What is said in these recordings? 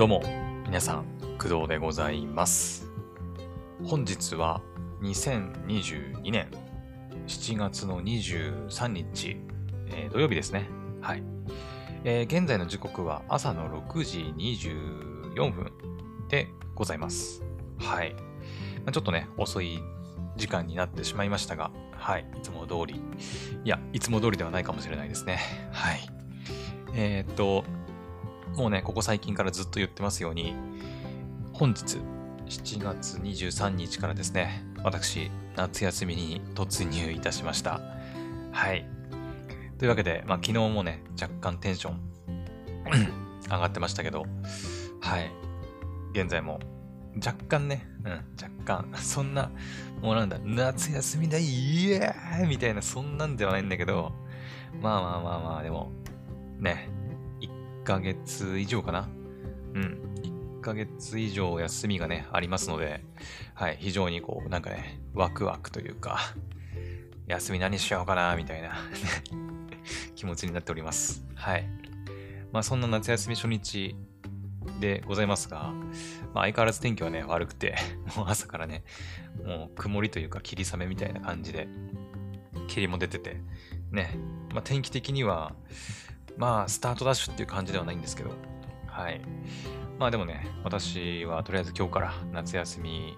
どうも、皆さん、工藤でございます。本日は2022年7月の23日、えー土曜日ですね。はい。えー現在の時刻は朝の6時24分でございます。はい。まあちょっとね、遅い時間になってしまいましたが、はい。いつも通り、いや、いつも通りではないかもしれないですね。はい。えーっと、もうね、ここ最近からずっと言ってますように、本日7月23日からですね、私、夏休みに突入いたしました。はい。というわけで、まあ、昨日もね、若干テンション 上がってましたけど、はい。現在も若干ね、うん、若干、そんな、もうなんだ、夏休みだ、イエーイみたいな、そんなんではないんだけど、まあまあまあまあ、でも、ね、1ヶ月以上かな？うん。1ヶ月以上休みがね、ありますので、はい、非常にこう、なんかね、ワクワクというか、休み何しようかな、みたいな 気持ちになっております。はい。まあ、そんな夏休み初日でございますが、まあ、相変わらず天気はね、悪くて、もう朝からね、もう曇りというか霧雨みたいな感じで、霧も出てて、ね、まあ、天気的には、まあ、スタートダッシュっていう感じではないんですけど、はい。まあでもね、私はとりあえず今日から夏休み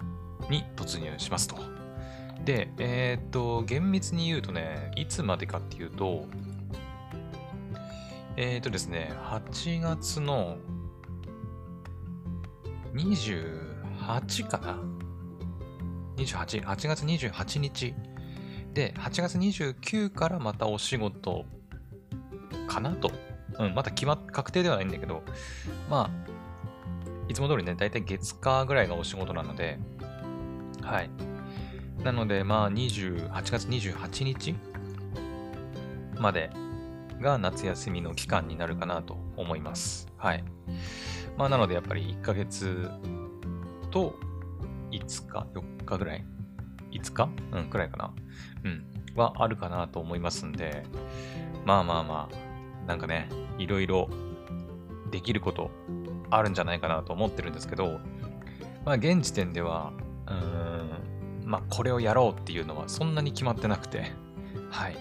に突入しますと。で、えーっと、厳密に言うとね、いつまでかっていうと、えーっとですね、8月の28かな ?28、8月28日。で、8月29からまたお仕事かなと。うん、まだ決まっ、確定ではないんだけど、まあ、いつも通りね、だいたい月火ぐらいがお仕事なので、はい。なので、まあ、28月28日までが夏休みの期間になるかなと思います。はい。まあ、なので、やっぱり1ヶ月と5日、4日ぐらい ?5 日？うん、くらいかな。うん。はあるかなと思いますんで、まあまあまあ、なんかね、いろいろできることあるんじゃないかなと思ってるんですけど、まあ現時点では、うーん、まあこれをやろうっていうのはそんなに決まってなくて、はい。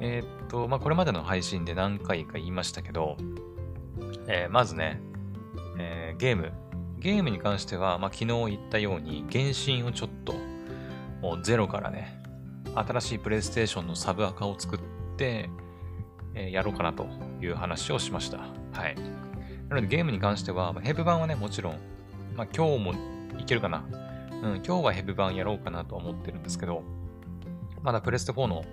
えーっと、まあこれまでの配信で何回か言いましたけど、えーまずね、えーゲーム。ゲームに関しては、まあ昨日言ったように、原神をちょっと、もうゼロからね、新しいプレイステーションのサブアカを作って、えやろうかなという話をしました。はい。なのでゲームに関しては、まヘブ版はね、もちろん、まあ今日もいけるかな。うん、今日はヘブ版やろうかなとは思ってるんですけど、まだプレステ4の、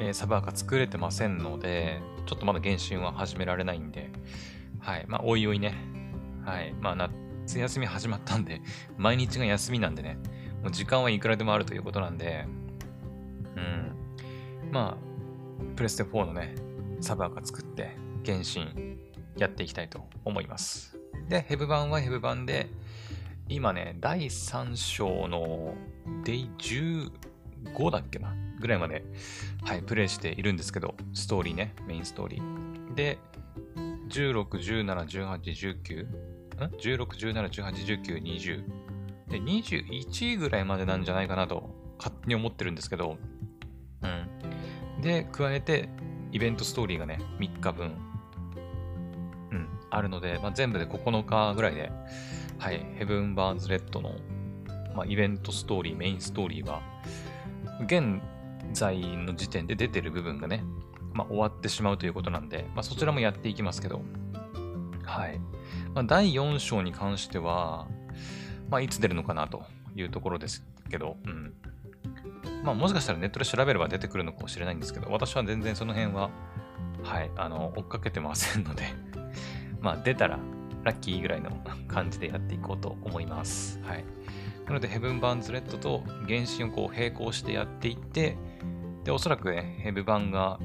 えーサブアカ作れてませんので、ちょっとまだ原神は始められないんで、はい。まあ、おいおいね。はい。まあ、夏休み始まったんで、毎日が休みなんでね、もう時間はいくらでもあるということなんで、うん。まあ、プレステ4のね、サブアカ作って、原神やっていきたいと思います。で、ヘブ版はヘブ版で、今ね、第3章のデイ15だっけなぐらいまで、はい、プレイしているんですけど、ストーリーね、メインストーリー。で、16、17、18、19? ん ?16、17、18、19、20。で、21ぐらいまでなんじゃないかなと、勝手に思ってるんですけど、うん。で、加えて、イベントストーリーがね、3日分、うん、あるので、まあ、全部で9日ぐらいで、はい、ヘブン・バーンズ・レッドの、まあ、イベントストーリー、メインストーリーは、現在の時点で出てる部分がね、まあ、終わってしまうということなんで、まあ、そちらもやっていきますけど、はい。まあ、第4章に関しては、まあ、いつ出るのかなというところですけど、うん。まあ、もしかしたらネットで調べれば出てくるのかもしれないんですけど、私は全然その辺は、はい、あの、追っかけてませんので、まあ、出たらラッキーぐらいの感じでやっていこうと思います。はい。なので、ヘブン・バンズ・レッドと原神をこう並行してやっていって、で、おそらくね、ヘブ版が、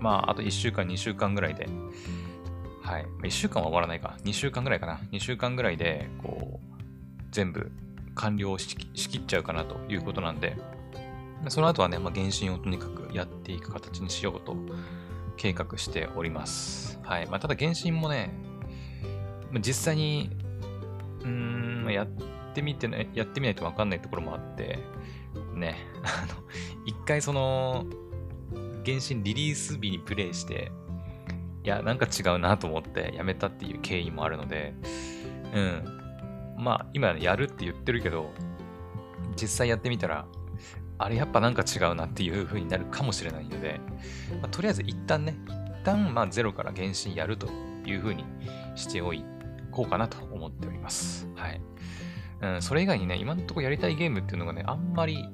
まあ、あと1週間、2週間ぐらいで、はい。1週間は終わらないか。2週間ぐらいかな。2週間ぐらいで、こう、全部完了しきしきっちゃうかなということなんで、その後はね、まあ、原神をとにかくやっていく形にしようと計画しております。はい。まあ、ただ原神もね、実際に、うーん、やってみてね、やってみないとわかんないところもあって、ね、あの、一回その、原神リリース日にプレイして、いや、なんか違うなと思ってやめたっていう経緯もあるので、うん。まあ、今やるって言ってるけど、実際やってみたら、あれやっぱなんか違うなっていう風になるかもしれないので、まあ、とりあえず一旦ね、一旦まあゼロから原神やるという風にしておいこうかなと思っております。はい。うん、それ以外にね、今のところやりたいゲームっていうのがね、あんまり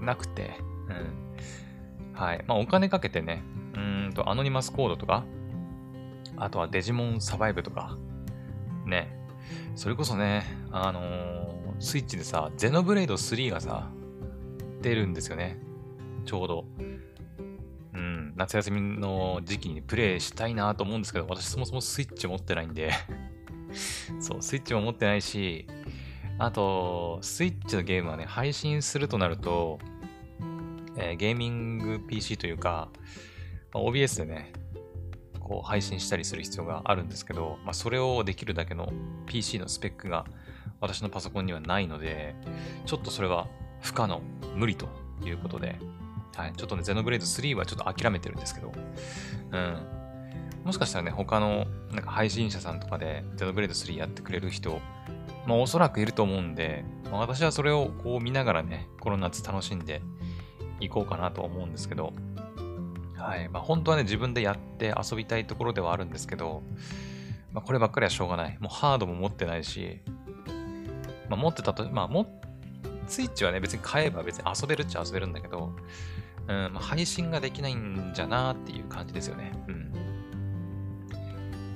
なくて、うん。はい。まあ、お金かけてね、うんと、アノニマスコードとか、あとはデジモンサバイブとか、ね。それこそね、あのー、スイッチでさ、ゼノブレイド3がさ、出るんですよね。ちょうど。うん、夏休みの時期にプレイしたいなと思うんですけど、私そもそもスイッチ持ってないんで そう、スイッチも持ってないし、あと、スイッチのゲームはね、配信するとなると、えー、ゲーミング PC というか、まあ、OBS でね、こう配信したりする必要があるんですけど、まあ、それをできるだけの PC のスペックが私のパソコンにはないので、ちょっとそれは不可能、無理ということで、はい、ちょっとね、ゼノブレード3はちょっと諦めてるんですけど、うん。もしかしたらね、他のなんか配信者さんとかでゼノブレード3やってくれる人、まあおそらくいると思うんで、まあ、私はそれをこう見ながらね、この夏楽しんでいこうかなと思うんですけど、はい。まあ本当はね、自分でやって遊びたいところではあるんですけど、まあこればっかりはしょうがない。もうハードも持ってないし、まあ持ってたと、まあ持っスイッチはね、別に買えば別に遊べるっちゃ遊べるんだけど、うんまあ、配信ができないんじゃなーっていう感じですよね。うん。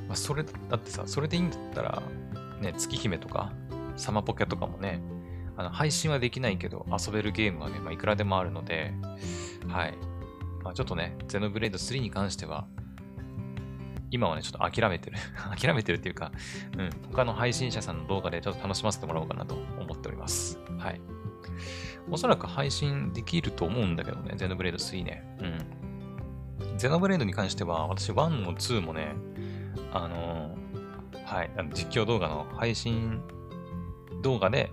まあ、それ、だってさ、それでいいんだったら、ね、月姫とか、サマポケとかもね、あの配信はできないけど、遊べるゲームはね、まあ、いくらでもあるので、はい。まあ、ちょっとね、ゼノブレード3に関しては、今はね、ちょっと諦めてる。諦めてるっていうか、うん、他の配信者さんの動画でちょっと楽しませてもらおうかなと思っております。はい。おそらく配信できると思うんだけどね、ゼノブレード3ね。うん。ゼノブレードに関しては、私1も2もね、あのー、はい、あの実況動画の配信動画で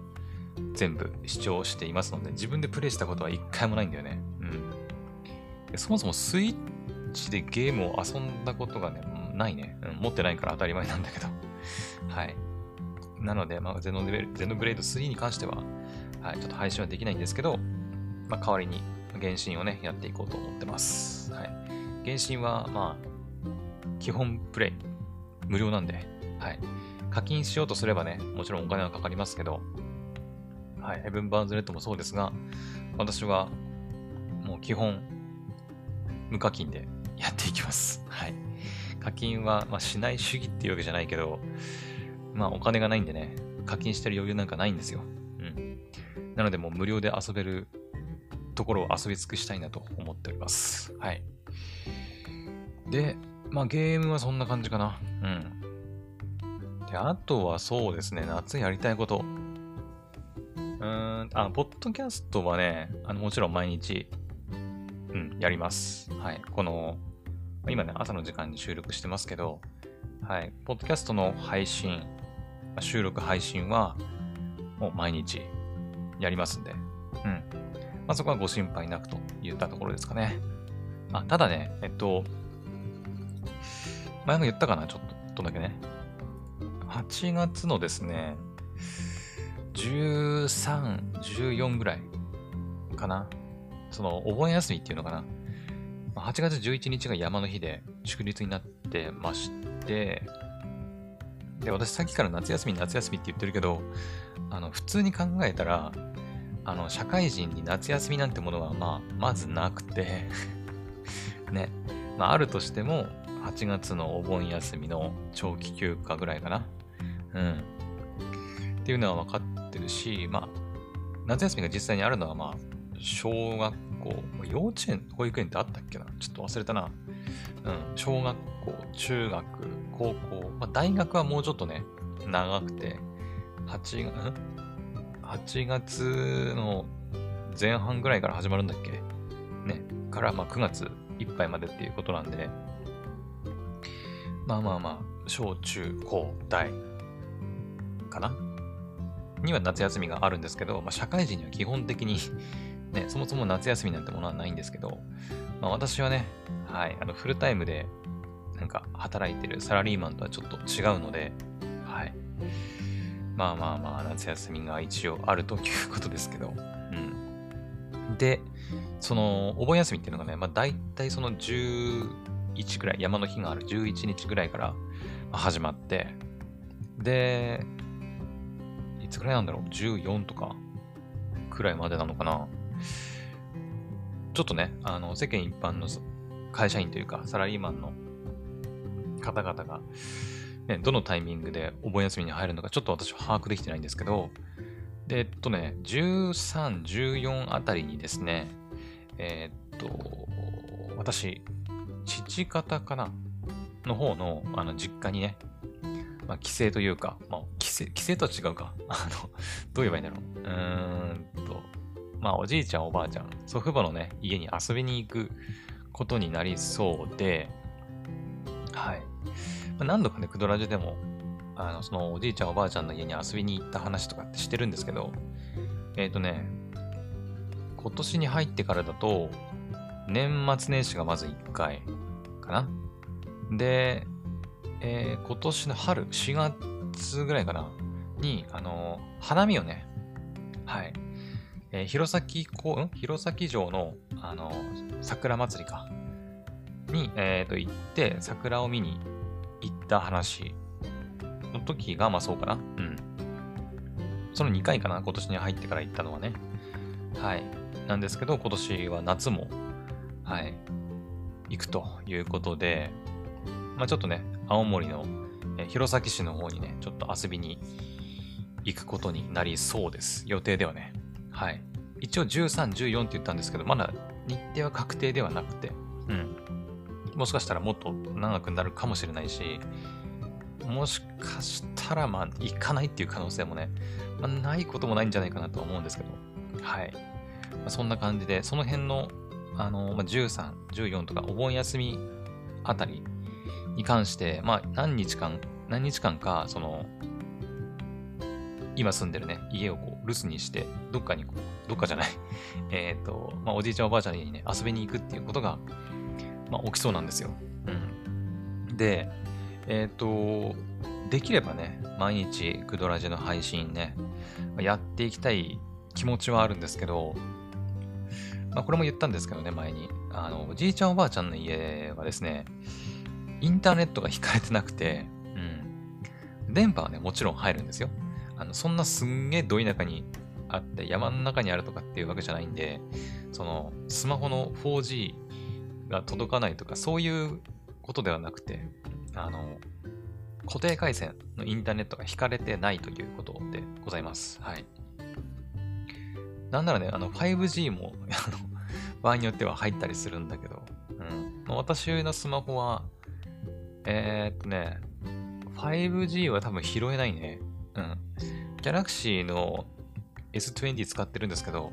全部視聴していますので、自分でプレイしたことは一回もないんだよね。うん。そもそもスイッチでゲームを遊んだことがね、ないね。うん、持ってないから当たり前なんだけど。はい。なので、まあ、ゼノブレード3に関しては、はい、ちょっと配信はできないんですけど、まあ、代わりに原神をね、やっていこうと思ってます。はい。原神は、まあ、基本プレイ、無料なんで、はい。課金しようとすればね、もちろんお金はかかりますけど、はい。ヘブン・バーンズ・レッドもそうですが、私は、もう基本、無課金でやっていきます。はい。課金は、まあ、しない主義っていうわけじゃないけど、まあ、お金がないんでね、課金してる余裕なんかないんですよ。なのでもう無料で遊べるところを遊び尽くしたいなと思っております。はい。で、まあゲームはそんな感じかな。うん。で、あとはそうですね、夏やりたいこと。うーん、あ、ポッドキャストはね、あのもちろん毎日、うん、やります。はい。この、今ね、朝の時間に収録してますけど、はい。ポッドキャストの配信、収録配信は、もう毎日やりますんで、うん。まあ、そこはご心配なくといったところですかね。あ、ただね、えっと、前も言ったかな、ちょっとだけね。8月のですね、13、14ぐらいかな。その、お盆休みっていうのかな。8月11日が山の日で祝日になってまして、で、私さっきから夏休み、夏休みって言ってるけど、あの、普通に考えたら、あの、社会人に夏休みなんてものは、まあ、まずなくて ね。まあ、あるとしても、8月のお盆休みの長期休暇ぐらいかな。うん。っていうのは分かってるし、まあ、夏休みが実際にあるのは、まあ、小学校、幼稚園、保育園ってあったっけなちょっと忘れたな。うん、小学校、中学、高校、まあ、大学はもうちょっとね、長くて、8月、8月の前半ぐらいから始まるんだっけ？ね。から、まあ9月いっぱいまでっていうことなんで、まあまあまあ、小中高大かな？には夏休みがあるんですけど、まあ、社会人には基本的に ね、そもそも夏休みなんてものはないんですけど、まあ、私はね、はい、あのフルタイムでなんか働いてるサラリーマンとはちょっと違うので、はい。まあまあまあ、夏休みが一応あるということですけど、うん。で、その、お盆休みっていうのがね、まあ大体その11ぐらい、山の日がある11日ぐらいから始まって、で、いつぐらいなんだろう ?14 とかくらいまでなのかな？ちょっとね、あの、世間一般の会社員というか、サラリーマンの方々が、ね、どのタイミングでお盆休みに入るのか、ちょっと私は把握できてないんですけど、で、えっとね、13、14あたりにですね、えー、っと、私、父方かなの方の、あの、実家にね、まあ、帰省というか、まあ、帰省、帰省とは違うか。あの、どう言えばいいんだろう。うーんと、まあ、おじいちゃん、おばあちゃん、祖父母のね、家に遊びに行くことになりそうで、はい。何度かね、クドラジでも、あの、そのおじいちゃん、おばあちゃんの家に遊びに行った話とかってしてるんですけど、えっ、ー、とね、今年に入ってからだと、年末年始がまず1回かな。で、えー、今年の春、4月ぐらいかな、に、あの、花見をね、はい、えー、弘前公、ん？弘前城の、あの、桜祭りか。に、えっ、と、行って、桜を見に行った話の時が、まあそうかな。うん。その2回かな、今年に入ってから行ったのはね。はい。なんですけど、今年は夏も、はい、行くということで、まあちょっとね、青森の、え、弘前市の方にね、ちょっと遊びに行くことになりそうです。予定ではね。はい。一応13、14って言ったんですけど、まだ日程は確定ではなくて、うん。もしかしたらもっと長くなるかもしれないし、もしかしたら、まあ、行かないっていう可能性もね、まあ、ないこともないんじゃないかなと思うんですけど、はい。まあ、そんな感じで、その辺の、あの、まあ、13、14とか、お盆休みあたりに関して、まあ、何日間、何日間か、その、今住んでるね、家をこう留守にして、どっかにこう、どっかじゃない えっと、まあ、おじいちゃんおばあちゃんにね、遊びに行くっていうことが、まあ、起きそうなんですよ。うん。で、えっ、ー、と、できればね、毎日、クドラジの配信ね、やっていきたい気持ちはあるんですけど、まあ、これも言ったんですけどね、前に。あの、おじいちゃんおばあちゃんの家はですね、インターネットが引かれてなくて、うん。電波はね、もちろん入るんですよ。あの、そんなすんげえど田舎にあって、山の中にあるとかっていうわけじゃないんで、その、スマホの 4G が届かないとか、そういうことではなくて、あの、固定回線のインターネットが引かれてないということでございます。はい。なんならね、あの、5G もあの、場合によっては入ったりするんだけど、うん。まあ、私のスマホは、えー、っとね、5G は多分拾えないね。うん。Galaxy の S20 使ってるんですけど、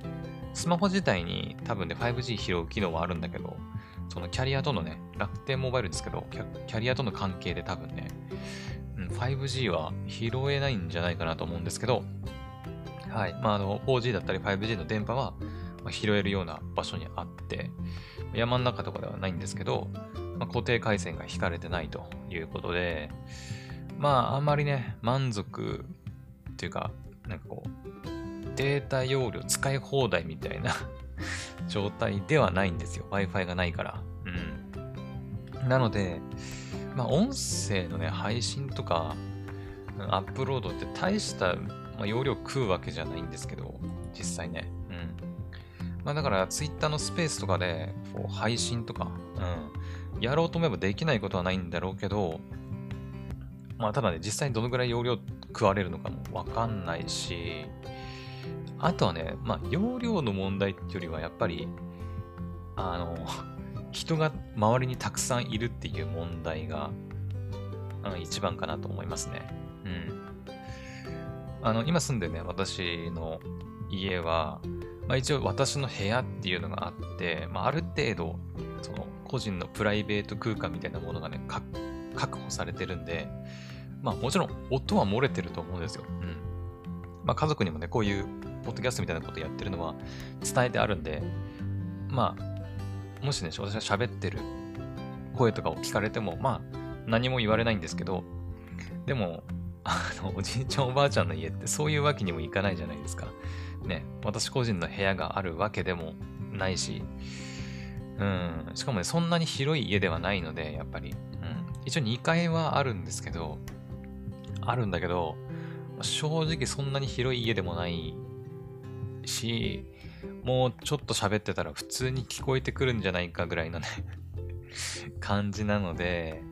スマホ自体に多分ね、5G 拾う機能はあるんだけど、そのキャリアとのね、楽天モバイルですけど、キャリアとの関係で多分ね、うん、5G は拾えないんじゃないかなと思うんですけど、はい。まあ、あの、4G だったり 5G の電波は、ま、拾えるような場所にあって、山の中とかではないんですけど、まあ、固定回線が引かれてないということで、まあ、あんまりね、満足っていうか、なんかこう、データ容量使い放題みたいな状態ではないんですよ。Wi-Fi がないから。うん。なので、まあ、音声のね、配信とか、アップロードって大した、まあ、容量食うわけじゃないんですけど、実際ね。うん。まあ、だから、Twitter のスペースとかで、こう、配信とか、うん。やろうと思えばできないことはないんだろうけど、まあ、ただね、実際にどのぐらい容量食われるのかもわかんないし、あとはね、まあ、容量の問題っていうよりは、やっぱり、あの、人が周りにたくさんいるっていう問題が、うん、一番かなと思いますね。うん。あの、今住んでね、私の家は、まあ、一応私の部屋っていうのがあって、まあ、ある程度、その個人のプライベート空間みたいなものがね、確保されてるんで、まあもちろん音は漏れてると思うんですよ。うん。まあ家族にもね、こういうポッドキャストみたいなことやってるのは伝えてあるんで、まあ、もしね、私が喋ってる声とかを聞かれても、まあ、何も言われないんですけど、でも、あの、おじいちゃんおばあちゃんの家ってそういうわけにもいかないじゃないですか。ね、私個人の部屋があるわけでもないし、うん、しかもね、そんなに広い家ではないので、やっぱり、うん、一応2階はあるんですけど、あるんだけど、正直そんなに広い家でもないし、もうちょっと喋ってたら普通に聞こえてくるんじゃないかぐらいのね 感じなので、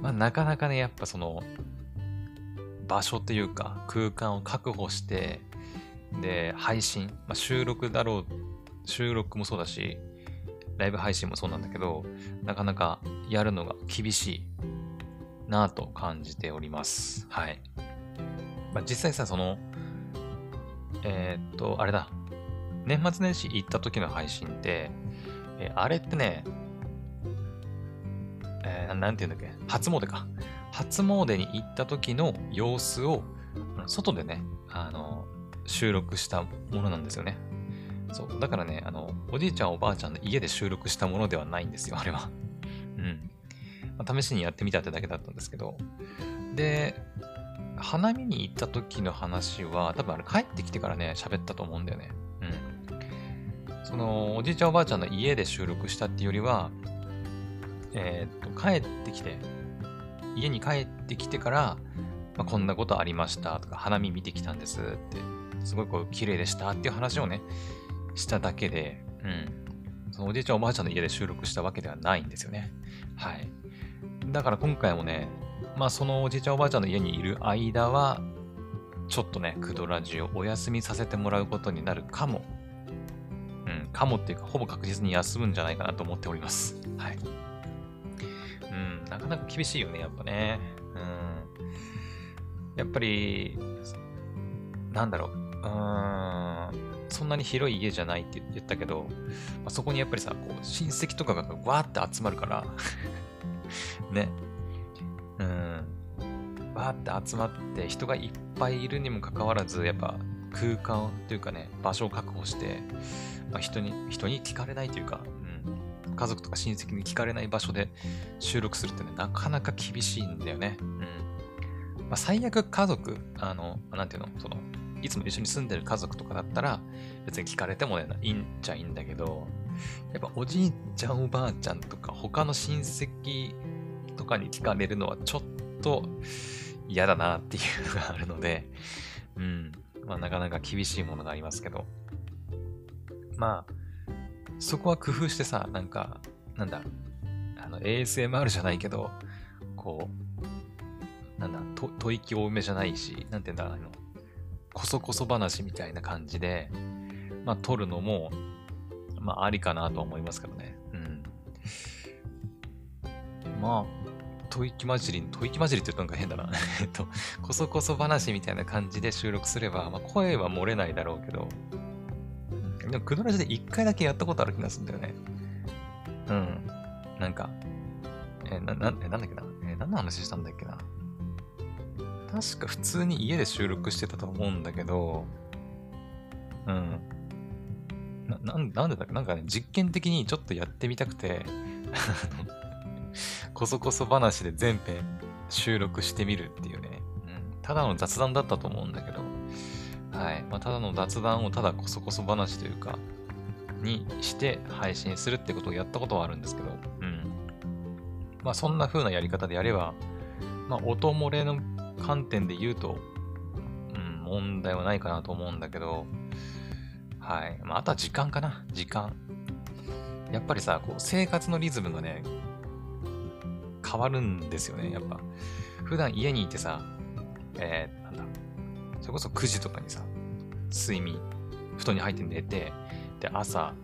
まあなかなかね、やっぱその、場所というか空間を確保して、で、配信、まあ、収録だろう、収録もそうだし、ライブ配信もそうなんだけど、なかなかやるのが厳しいなぁと感じております。はい。まあ、実際さ、その、えー、っと、あれだ。年末年始行った時の配信って、えー、あれってね、えー、なんて言うんだっけ、初詣か。初詣に行った時の様子を、外でね、あの、収録したものなんですよね。そう。だからね、あの、おじいちゃんおばあちゃんの家で収録したものではないんですよ、あれは。うん。まあ、試しにやってみたってだけだったんですけど。で、花見に行った時の話は、多分あれ帰ってきてからね、喋ったと思うんだよね。うん。その、おじいちゃんおばあちゃんの家で収録したっていうよりは、えー、っと、帰ってきて、家に帰ってきてから、まあ、こんなことありましたとか、花見見てきたんですって、すごいこう、綺麗でしたっていう話をね、しただけで、うん。そのおじいちゃんおばあちゃんの家で収録したわけではないんですよね。はい。だから今回もね、まあそのおじいちゃんおばあちゃんの家にいる間は、ちょっとね、クドラジをお休みさせてもらうことになるかも。うん、かもっていうか、ほぼ確実に休むんじゃないかなと思っております。はい。うん、なかなか厳しいよね、やっぱね。うん。やっぱり、なんだろう。うーん。そんなに広い家じゃないって言ったけど、まあ、そこにやっぱりさ、こう親戚とかがわーって集まるから ね。うん。わーって集まって人がいっぱいいるにもかかわらず、やっぱ空間というかね、場所を確保して、まあ、人に、人に聞かれないというか、うん、家族とか親戚に聞かれない場所で収録するってね、なかなか厳しいんだよね。うん。まあ、最悪家族、あの、なんていうの、その、いつも一緒に住んでる家族とかだったら、別に聞かれてもね、いいんちゃいいんだけど、やっぱおじいちゃんおばあちゃんとか他の親戚とかに聞かれるのはちょっと嫌だなっていうのがあるので、うん。まあなかなか厳しいものがありますけど。まあ、そこは工夫してさ、なんか、なんだ、あの、ASMR じゃないけど、こう、なんだ、吐息多めじゃないし、なんて言うんだ、あの、こそこそ話みたいな感じで、まあ、撮るのも、まあ、ありかなと思いますけどね。うん。まあ、吐息混じり、吐息混じりって言うとなんか変だな。えっと、こそこそ話みたいな感じで収録すれば、まあ、声は漏れないだろうけど、でも、クドラジで一回だけやったことある気がするんだよね。うん。なんか、えな、な、なんだっけな。え何の話したんだっけな。確か普通に家で収録してたと思うんだけど、うん。な、なんなんでだっけ？なんかね、実験的にちょっとやってみたくて こそこそ話で全編収録してみるっていうね、うん。ただの雑談だったと思うんだけど、はい。まあ、ただの雑談をただこそこそ話というか、にして配信するってことをやったことはあるんですけど、うん。まあ、そんな風なやり方でやれば、まあ、音漏れの観点で言うと、うん、問題はないかなと思うんだけど、はい。まあ、あとは時間かな。時間。やっぱりさ、こう生活のリズムがね、変わるんですよね、やっぱ。普段家にいてさ、えー、なんだ、それこそ9時とかにさ、睡眠、布団に入って寝て、で、朝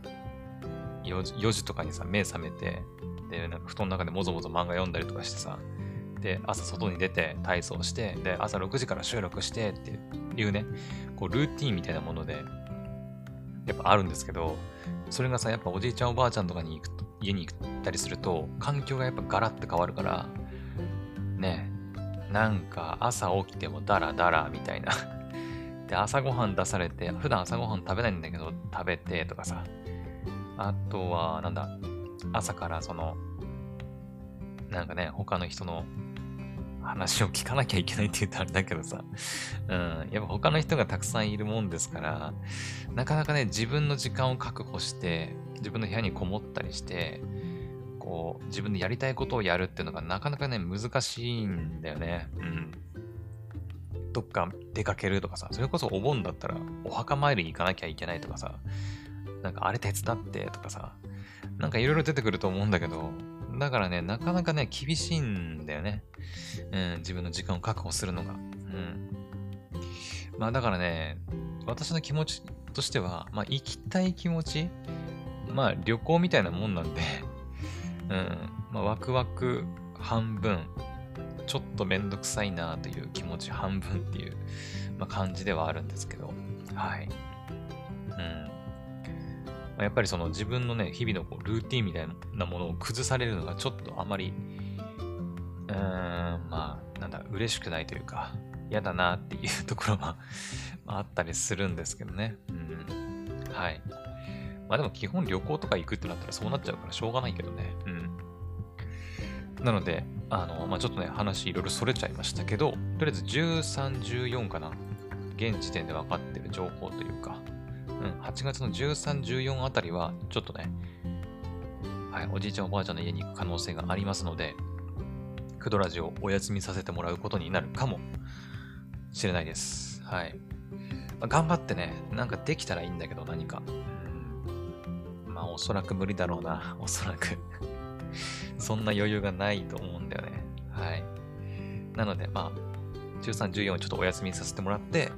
4時 ,4 時とかにさ、目覚めて、で、なんか布団の中でもぞもぞ漫画読んだりとかしてさ、で、朝外に出て体操して、で、朝6時から収録してっていうね、こう、ルーティンみたいなもので、やっぱあるんですけど、それがさ、やっぱおじいちゃんおばあちゃんとかに行くと、家に行ったりすると、環境がやっぱガラッと変わるから、ね、なんか朝起きてもダラダラみたいな。で、朝ごはん出されて、普段朝ごはん食べないんだけど食べてとかさ。あとは、なんだ、朝からその、なんかね、他の人の話を聞かなきゃいけないって言うとあれだけどさ、うん、やっぱ他の人がたくさんいるもんですから、なかなかね、自分の時間を確保して、自分の部屋にこもったりして、こう、自分でやりたいことをやるっていうのがなかなかね、難しいんだよね。うん。どっか出かけるとかさ、それこそお盆だったらお墓参りに行かなきゃいけないとかさ、なんかあれ手伝ってとかさ、なんかいろいろ出てくると思うんだけど、だからね、なかなかね、厳しいんだよね。うん、自分の時間を確保するのが。うん。まあだからね、私の気持ちとしては、まあ行きたい気持ち、まあ旅行みたいなもんなんで、うん、まあワクワク半分、ちょっとめんどくさいなという気持ち半分っていう、まあ、感じではあるんですけど、はい。うん。やっぱりその自分のね、日々のこうルーティンみたいなものを崩されるのがちょっとあまり、うーん、まあ、なんだ、嬉しくないというか、嫌だなっていうところはまあったりするんですけどね。うん。はい。まあでも基本旅行とか行くってなったらそうなっちゃうからしょうがないけどね。うん。なので、あの、まあちょっとね、話いろいろそれちゃいましたけど、とりあえず13、14かな。現時点で分かってる情報というか、うん、8月の13、14あたりは、ちょっとね、はい、おじいちゃんおばあちゃんの家に行く可能性がありますので、クドラジをお休みさせてもらうことになるかもしれないです。はい。まあ、頑張ってね、なんかできたらいいんだけど、何か。まあ、おそらく無理だろうな。おそらく そんな余裕がないと思うんだよね。はい。なので、まあ、13、14をちょっとお休みさせてもらって、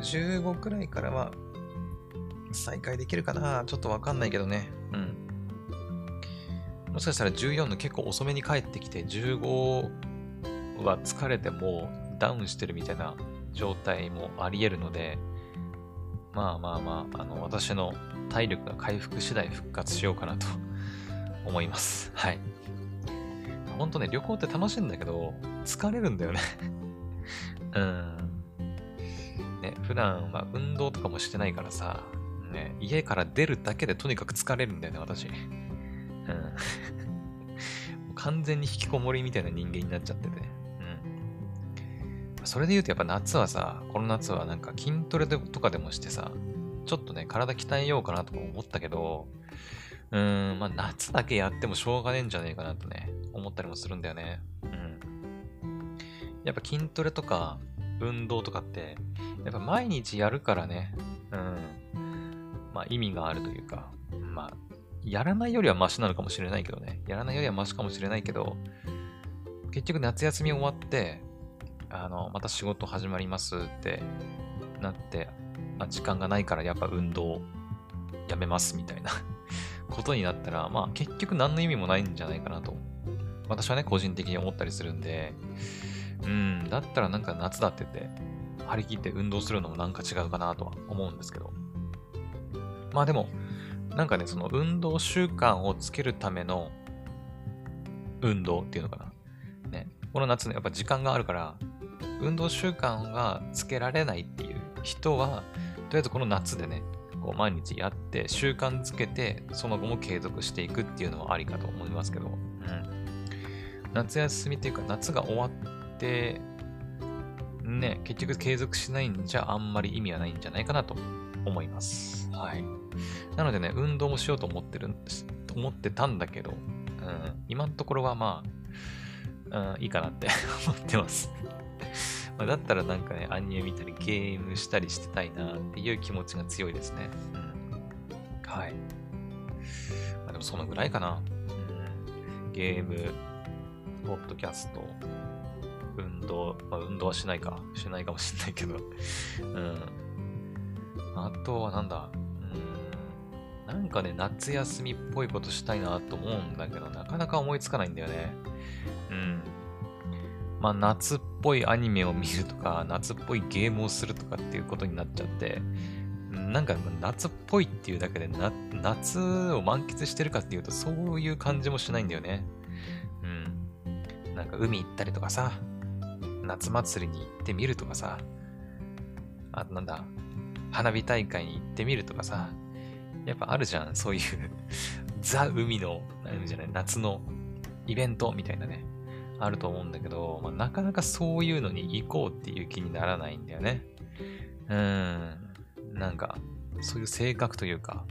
15くらいからは再開できるかな？ちょっとわかんないけどね。うん。もしかしたら14の結構遅めに帰ってきて、15は疲れてもダウンしてるみたいな状態もあり得るので、まあまあまあ、あの、私の体力が回復次第復活しようかなと 思います。はい。ほんとね、旅行って楽しいんだけど、疲れるんだよね うん。ね、普段は運動とかもしてないからさ、ね、家から出るだけでとにかく疲れるんだよね、私。うん。完全に引きこもりみたいな人間になっちゃってて。うん。それで言うとやっぱ夏はさ、この夏はなんか筋トレとかでもしてさ、ちょっとね、体鍛えようかなとか思ったけど、うーん、まあ夏だけやってもしょうがねえんじゃねえかなとね、思ったりもするんだよね。うん。やっぱ筋トレとか運動とかって、やっぱ毎日やるからね、うん。まあ意味があるというか、まあ、やらないよりはマシなのかもしれないけどね。やらないよりはマシかもしれないけど、結局夏休み終わって、あの、また仕事始まりますってなって、あ時間がないからやっぱ運動やめますみたいな ことになったら、まあ結局何の意味もないんじゃないかなと。私はね、個人的に思ったりするんで、うん、だったらなんか夏だってって、張り切って運動するのもなんか違うかなとは思うんですけど。まあでも、なんかね、その運動習慣をつけるための運動っていうのかな。ね。この夏ね、やっぱ時間があるから、運動習慣がつけられないっていう人は、とりあえずこの夏でね、こう毎日やって習慣づけて、その後も継続していくっていうのはありかと思いますけど、うん。夏休みっていうか夏が終わって、ね、結局継続しないんじゃあんまり意味はないんじゃないかなと思います。はい。なのでね、運動もしようと思ってるんです、思ってたんだけど、うん、今のところはまあ、うん、いいかなって 思ってます まだったらなんかね、アニメ見たりゲームしたりしてたいなっていう気持ちが強いですね。うん、はい。まあ、でもそのぐらいかな。うん、ゲーム、ポッドキャスト、運動、まあ、運動はしないか。しないかもしれないけど。うん。あとはなんだ。うん。なんかね、夏休みっぽいことしたいなと思うんだけど、なかなか思いつかないんだよね。うん。まあ、夏っぽいアニメを見るとか、夏っぽいゲームをするとかっていうことになっちゃって、なんか夏っぽいっていうだけでな、夏を満喫してるかっていうと、そういう感じもしないんだよね。うん。なんか海行ったりとかさ、夏祭りに行ってみるとかさ、あとなんだ、花火大会に行ってみるとかさ、やっぱあるじゃん、そういう ザ・海の、なんじゃない、夏のイベントみたいなね、あると思うんだけど、まあ、なかなかそういうのに行こうっていう気にならないんだよね。うーん、なんか、そういう性格というか、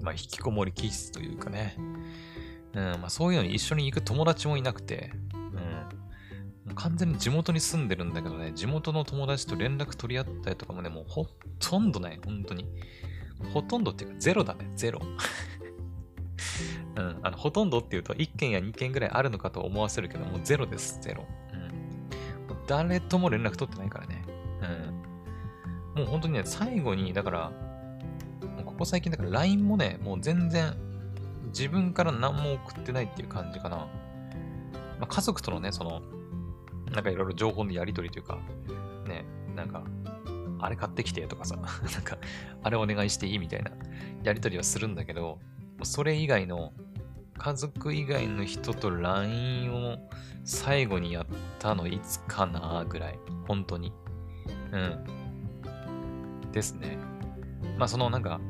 まあ、引きこもり気質というかね、うん、まあ、そういうのに一緒に行く友達もいなくて、うん、完全に地元に住んでるんだけどね、地元の友達と連絡取り合ったりとかもね、もうほとんどない、本当に。ほとんどっていうか、ゼロだね、ゼロ。うん、あのほとんどっていうと、1件や2件ぐらいあるのかと思わせるけど、もうゼロです、ゼロ。うん、う誰とも連絡取ってないからね。うん、もう本当にね、最後に、だから、ここ最近だから LINE もね、もう全然自分から何も送ってないっていう感じかな。まあ、家族とのね、その、なんかいろいろ情報のやり取りというか、ね、なんか、あれ買ってきてとかさ、なんか、あれお願いしていいみたいなやり取りはするんだけど、それ以外の、家族以外の人と LINE を最後にやったのいつかなぐらい。本当に。うん。ですね。まあそのなんか、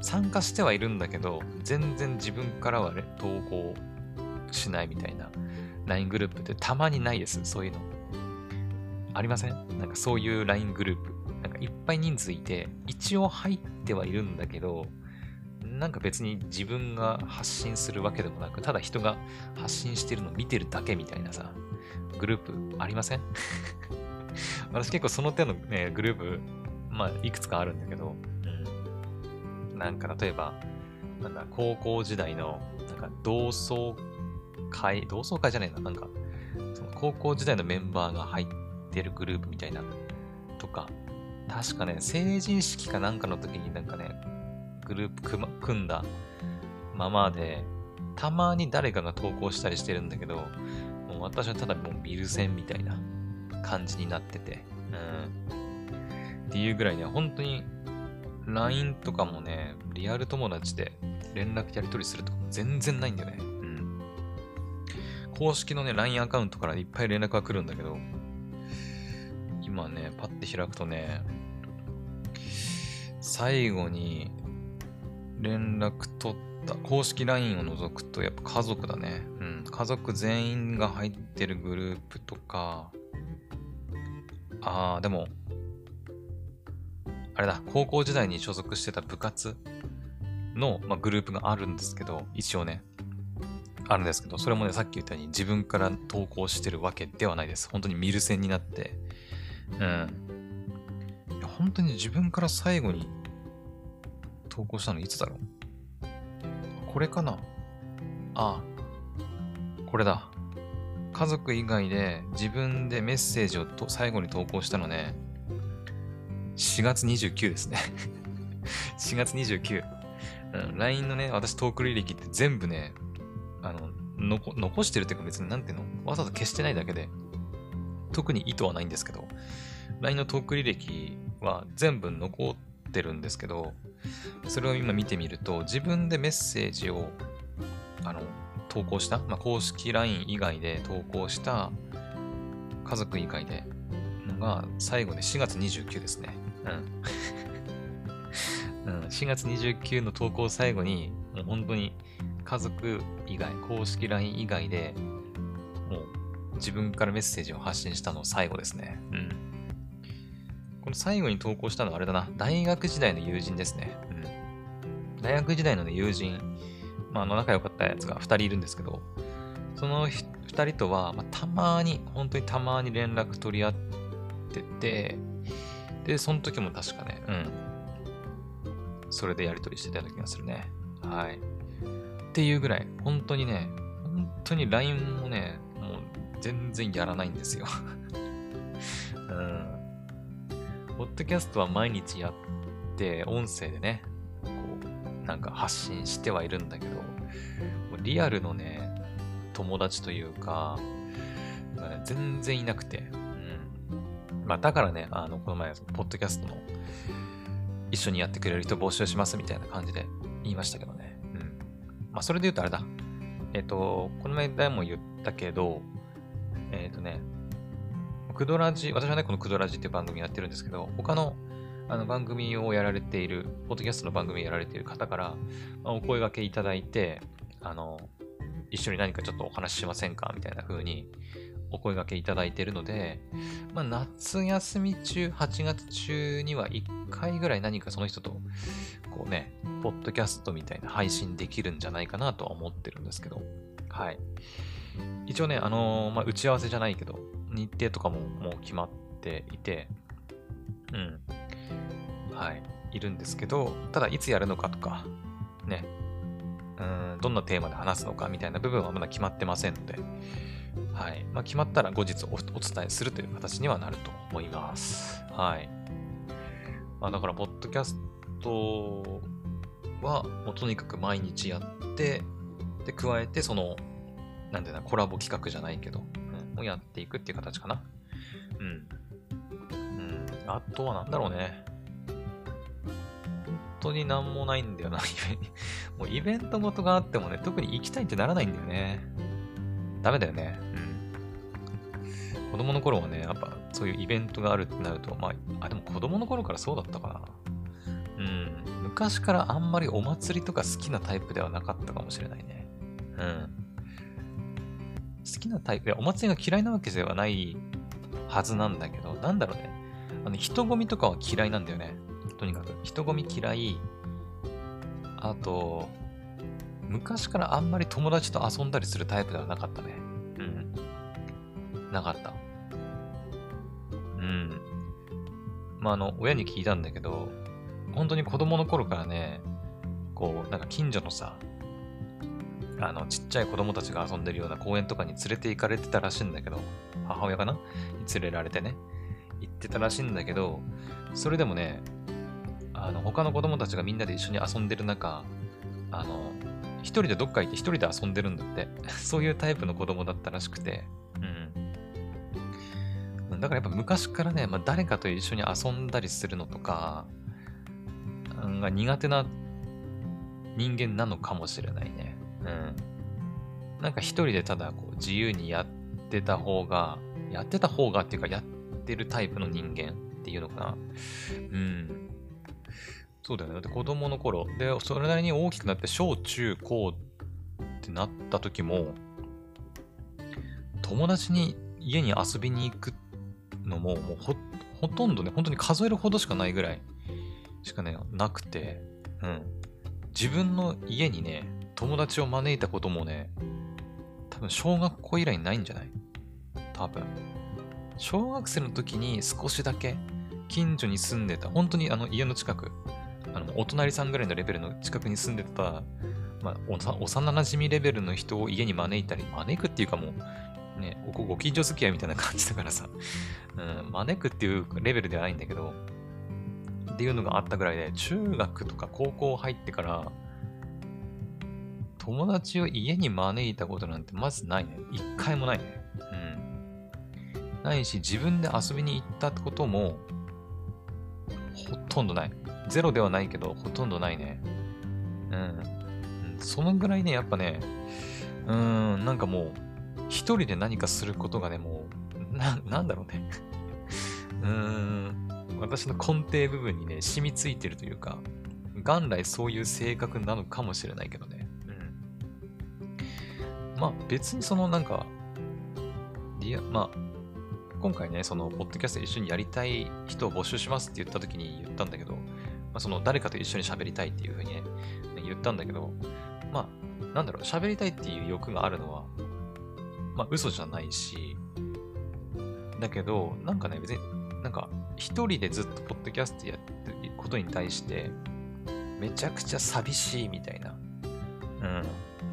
参加してはいるんだけど、全然自分からは、ね、投稿しないみたいな LINE グループってたまにないです。そういうの。ありません？なんかそういう LINE グループ。なんかいっぱい人数いて、一応入ってはいるんだけど、なんか別に自分が発信するわけでもなく、ただ人が発信してるのを見てるだけみたいなさ、グループありません？私結構その手のね、グループ、まあ、いくつかあるんだけど、うん、なんか例えば、なんだ、高校時代の、なんか同窓会、同窓会じゃないな、なんか、その高校時代のメンバーが入ってるグループみたいな、とか、確かね、成人式かなんかの時になんかね、グループ組,、組んだままで、たまに誰かが投稿したりしてるんだけど、もう私はただもうビル戦みたいな感じになってて、うん。っていうぐらいね、本当に LINE とかもね、リアル友達で連絡やり取りするとかも全然ないんだよね。公式のね、LINE アカウントからいっぱい連絡が来るんだけど、今ね、パッて開くとね、最後に連絡取った公式 LINE を除くとやっぱ家族だね。うん。家族全員が入ってるグループとか、ああ、でも、あれだ、高校時代に所属してた部活の、まあ、グループがあるんですけど、一応ね、あるんですけど、それもね、さっき言ったように自分から投稿してるわけではないです。本当に見る線になって、うん。いや本当に自分から最後に投稿したのいつだろう？これかな？ああ、これだ。家族以外で自分でメッセージをと最後に投稿したのね、4月29ですね4月29。うん、LINE のね、私トーク履歴って全部ね、あの、残してるっていうか別になんていうの？わざわざ消してないだけで、特に意図はないんですけど、LINE のトーク履歴は全部残ってるんですけど、それを今見てみると、自分でメッセージを、あの、投稿した、まあ、公式 LINE 以外で投稿した家族以外でのが最後で4月29ですね。うん。うん、4月29の投稿最後に、もう本当に家族以外、公式 LINE 以外で、もう自分からメッセージを発信したの最後ですね。うん。この最後に投稿したのはあれだな。大学時代の友人ですね。うん。大学時代の、ね、友人、まあ、あの仲良かったやつが2人いるんですけど、その2人とは、まあ、たまに、本当にたまに連絡取り合ってて、で、その時も確かね、うん。それでやり取りしてたような気がするね。はい。っていうぐらい、本当にね、本当に LINE もね、もう全然やらないんですよ。うん。ポッドキャストは毎日やって、音声でね、こう、なんか発信してはいるんだけど、リアルのね、友達というか、全然いなくて、うん。まあ、だからね、あの、この前、ポッドキャストの、一緒にやってくれる人募集しますみたいな感じで言いましたけどね。うん。まあ、それで言うとあれだ。えっ、ー、と、この前も言ったけど、えっ、ー、とね、クドラジ、私はね、このクドラジっていう番組やってるんですけど、他のあの番組をやられている、ポッドキャストの番組をやられている方から、まあ、お声掛けいただいて、あの、一緒に何かちょっとお話ししませんかみたいな風にお声掛けいただいているので、まあ、夏休み中、8月中には1回ぐらい何かその人と、こうね、ポッドキャストみたいな配信できるんじゃないかなとは思ってるんですけど、はい。一応ね、あのー、まあ、打ち合わせじゃないけど、日程とかももう決まっていて、うん。はい。いるんですけど、ただいつやるのかとか、ね、うん、どんなテーマで話すのかみたいな部分はまだ決まってませんので、はい。まあ、決まったら後日お伝えするという形にはなると思います。はい。まあ、だから、ポッドキャストは、もうとにかく毎日やって、で、加えて、その、なんていうの、コラボ企画じゃないけど、うん、やっていくっていう形かな。うん。うん。あとはなんだろうね。本当になんもないんだよな。もうイベントごとがあってもね、特に行きたいってならないんだよね。ダメだよね。うん。子供の頃はね、やっぱそういうイベントがあるってなると、まあ、あ、でも子供の頃からそうだったかな。うん。昔からあんまりお祭りとか好きなタイプではなかったかもしれないね。うん。好きなタイプ、いや、お祭りが嫌いなわけではないはずなんだけど、なんだろうね。あの、人混みとかは嫌いなんだよね。とにかく。人混み嫌い。あと、昔からあんまり友達と遊んだりするタイプではなかったね。うん。なかった。うん。まあ、あの、親に聞いたんだけど、本当に子供の頃からね、こう、なんか近所のさ、あの、ちっちゃい子供たちが遊んでるような公園とかに連れて行かれてたらしいんだけど、母親かな？連れられてね、行ってたらしいんだけど、それでもね、あの、他の子供たちがみんなで一緒に遊んでる中、あの、一人でどっか行って一人で遊んでるんだって。そういうタイプの子供だったらしくて、うん。だからやっぱ昔からね、まあ、誰かと一緒に遊んだりするのとか、が苦手な人間なのかもしれないね。うん。なんか一人でただこう自由にやってた方が、やってた方がっていうかやってるタイプの人間っていうのかな。うん。そうだよね。だって子供の頃、で、それなりに大きくなって小中高ってなった時も、友達に家に遊びに行くのも、もうほ、ほとんどね、本当に数えるほどしかないぐらいしかね、なくて、うん。自分の家にね、友達を招いたこともね、多分小学校以来ないんじゃない？多分。小学生の時に少しだけ近所に住んでた、本当にあの家の近く、あのお隣さんぐらいのレベルの近くに住んでた、まあ、幼馴染レベルの人を家に招いたり、招くっていうかもう、ね、ごご近所付き合いみたいな感じだからさ、うん、招くっていうレベルではないんだけど、っていうのがあったぐらいで、中学とか高校入ってから、友達を家に招いたことなんてまずないね。一回もないね。うん。ないし、自分で遊びに行ったことも、ほとんどない。ゼロではないけど、ほとんどないね。うん。そのぐらいね、やっぱね、うーん、なんかもう、一人で何かすることがね、もう、な、なんだろうね。うーん、私の根底部分にね、染みついてるというか、元来そういう性格なのかもしれないけどね。うんまあ別にそのなんか、リア、まあ、今回ね、その、ポッドキャスト一緒にやりたい人を募集しますって言った時に言ったんだけど、まあその誰かと一緒に喋りたいっていうふうにね、言ったんだけど、まあ、なんだろう、喋りたいっていう欲があるのは、まあ嘘じゃないし、だけど、なんかね、別に、なんか、一人でずっとポッドキャストやってることに対して、めちゃくちゃ寂しいみたいな、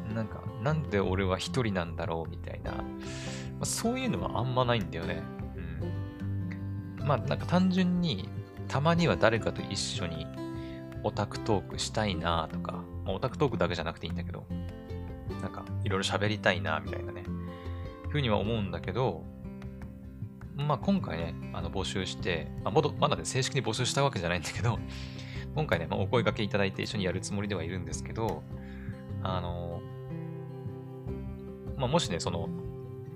うん、なんか、なんで俺は一人なんだろうみたいな、まあ、そういうのはあんまないんだよね。うん。まあ、なんか単純に、たまには誰かと一緒にオタクトークしたいなとか、まあ、オタクトークだけじゃなくていいんだけど、なんか、いろいろ喋りたいなみたいなね、ふうには思うんだけど、まあ今回ね、あの募集して、まあ、まだね、正式に募集したわけじゃないんだけど、今回ね、まあ、お声掛けいただいて一緒にやるつもりではいるんですけど、あのまあ、もしね、その、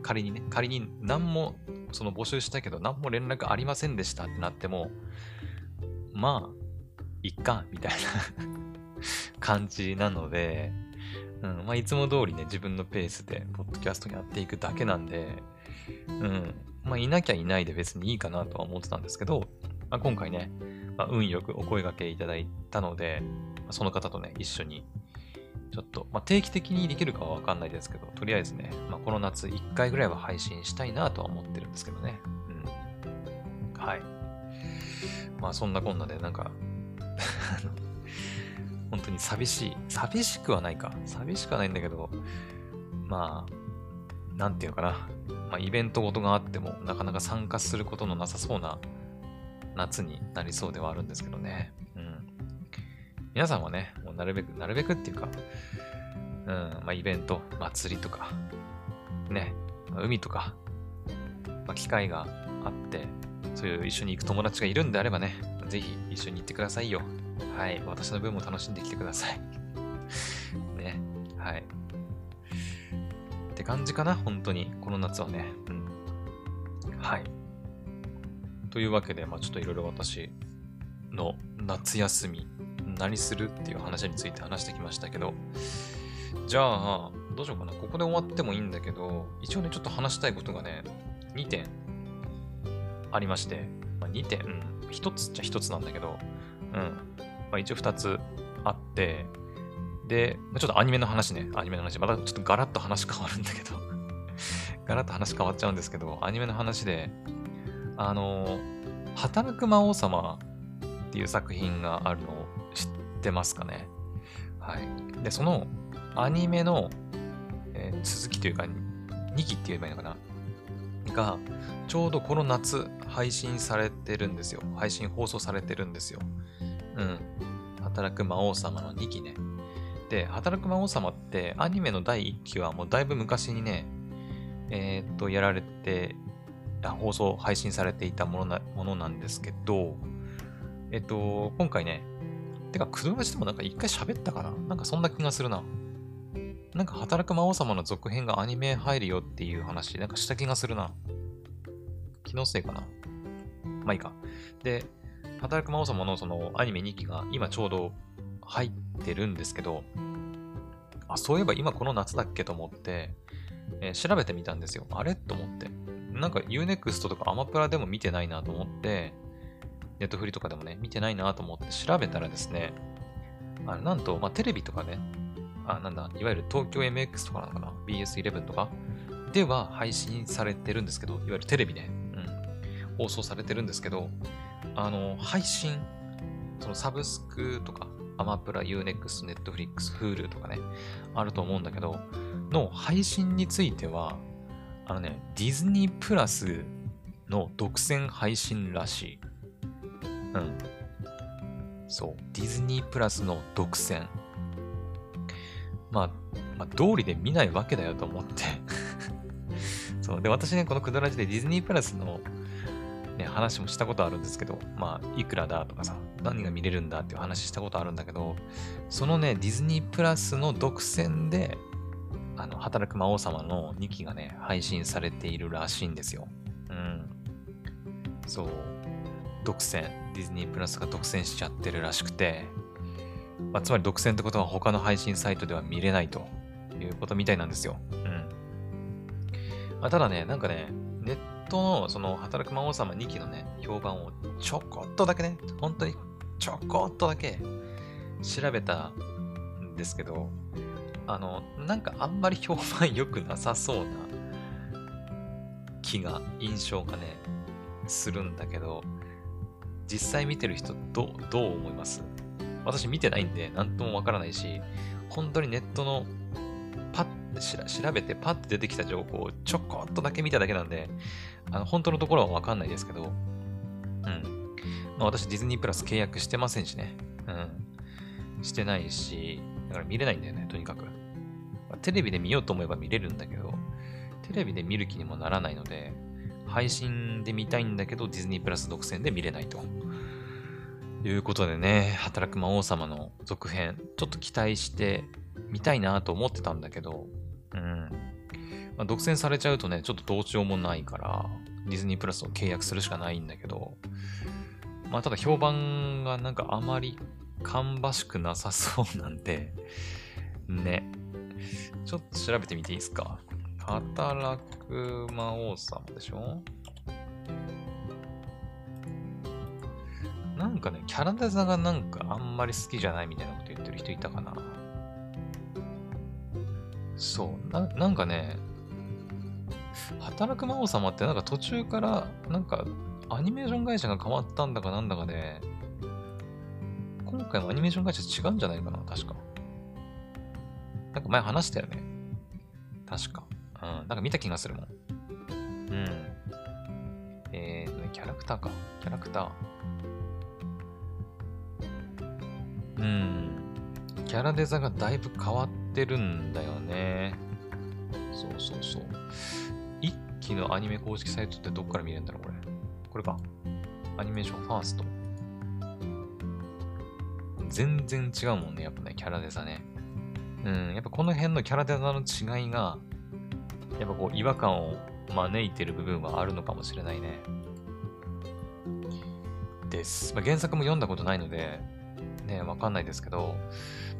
仮にね、仮に何もその募集したけど、何も連絡ありませんでしたってなっても、まあ、いっか、みたいな 感じなので、うんまあ、いつも通りね、自分のペースで、ポッドキャストやっていくだけなんで、うんまあ、いなきゃいないで別にいいかなとは思ってたんですけど、まあ、今回ね、まあ、運よくお声掛けいただいたので、その方とね、一緒に、ちょっと、まあ、定期的にできるかはわかんないですけど、とりあえずね、まあ、この夏1回ぐらいは配信したいなとは思ってるんですけどね。うん。はい。まあそんなこんなで、なんか 本当に寂しい。寂しくはないか。寂しくはないんだけど、まあ、なんていうのかな。まあ、イベントごとがあっても、なかなか参加することのなさそうな夏になりそうではあるんですけどね。うん。皆さんはね、もうなるべく、なるべくっていうか、うん、まあ、イベント、祭りとか、ね、まあ、海とか、まあ、機会があって、そういう一緒に行く友達がいるんであればね、ぜひ一緒に行ってくださいよ。はい。私の分も楽しんできてください。ね。はい。って感じかな、本当に。この夏はね。うん。はい。というわけで、まあちょっといろいろ私の夏休み、何するっていう話について話してきましたけど、じゃあ、どうしようかな。ここで終わってもいいんだけど、一応ね、ちょっと話したいことがね、2点ありまして、まあ、2点、うん、1つっちゃ1つなんだけど、うん。まあ、一応2つあって、で、ちょっとアニメの話ね、アニメの話、またちょっとガラッと話変わるんだけど。ガラッと話変わっちゃうんですけど、アニメの話で、あの、働く魔王様っていう作品があるのを知ってますかね？はい。で、そのアニメの、えー、続きというか、2期って言えばいいのかな？が、ちょうどこの夏配信されてるんですよ。配信放送されてるんですよ。うん。働く魔王様の2期ね。で、働く魔王様ってアニメの第1期はもうだいぶ昔にね、えー、っと、やられて、放送、配信されていたものなものなんですけど、えっと、今回ね、てか、クドラジでもなんか一回喋ったかな？なんかそんな気がするな。なんか働く魔王様の続編がアニメ入るよっていう話、なんかした気がするな。気のせいかな。まあいいか。で、働く魔王様のそのアニメ2期が今ちょうど入ってるんですけど、あ、そういえば今この夏だっけと思って、えー、調べてみたんですよ。あれ？と思って。なんか Unext とかアマプラでも見てないなと思って、ネットフリとかでもね、見てないなと思って調べたらですね、あなんと、まあ、テレビとかね、あ、なんだ、いわゆる東京 MX とかなのかな ?BS11 とか？では配信されてるんですけど、いわゆるテレビね、放送されてるんですけど、あの、配信、そのサブスクとか、アマプラ、Unext、Netflix、Hulu とかね、あると思うんだけど、の配信については、あのね、ディズニープラスの独占配信らしい。うん。そう。ディズニープラスの独占。まあ、まあ、道理で見ないわけだよと思って そう。で、私ね、このクドラジでディズニープラスの、ね、話もしたことあるんですけど、まあ、いくらだとかさ、何が見れるんだっていう話したことあるんだけど、そのね、ディズニープラスの独占で、あの、働く魔王様の2期がね、配信されているらしいんですよ。うん。そう。独占。ディズニープラスが独占しちゃってるらしくて、まあ、つまり独占ってことは他の配信サイトでは見れないということみたいなんですよ。うん。まあ、ただね、なんかね、ネットのその働く魔王様2期のね、評判をちょこっとだけね、本当にちょこっとだけ調べたんですけど、あの、なんかあんまり評判良くなさそうな気が、印象がね、するんだけど、実際見てる人どどう思います？私見てないんで何ともわからないし、本当にネットのパッて調べてパッて出てきた情報をちょこっとだけ見ただけなんで、あの本当のところはわかんないですけど、うん。まあ私ディズニープラス契約してませんしね。うん。してないし、だから見れないんだよね、とにかく。ま、テレビで見ようと思えば見れるんだけど、テレビで見る気にもならないので、配信で見たいんだけど、ディズニープラス独占で見れないと。いうことでね、働く魔王様の続編、ちょっと期待してみたいなと思ってたんだけど、まあ、独占されちゃうとね、ちょっとどうしようもないから、ディズニープラスを契約するしかないんだけど、まあただ評判がなんかあまり芳しくなさそうなんで、ね。ちょっと調べてみていいですか？働く魔王様でしょ？なんかね、キャラデザがなんかあんまり好きじゃないみたいなこと言ってる人いたかな。そう、ななんかね、働く魔王様ってなんか途中からなんかアニメーション会社が変わったんだかなんだかで、今回のアニメーション会社違うんじゃないかな、確か。なんか前話したよね。確か。うん、なんか見た気がするもん。うん。えーとね、キャラクターか。キャラクター。うん。キャラデザがだいぶ変わってるんだよね。そうそうそう。一期のアニメ公式サイトってどっから見れるんだろう、これ。これか。アニメーションファースト。全然違うもんね、やっぱね、キャラデザね。うん、やっぱこの辺のキャラデザの違いが、やっぱこう違和感を招いてる部分はあるのかもしれないね。です。まあ、原作も読んだことないので、ね、わかんないですけど、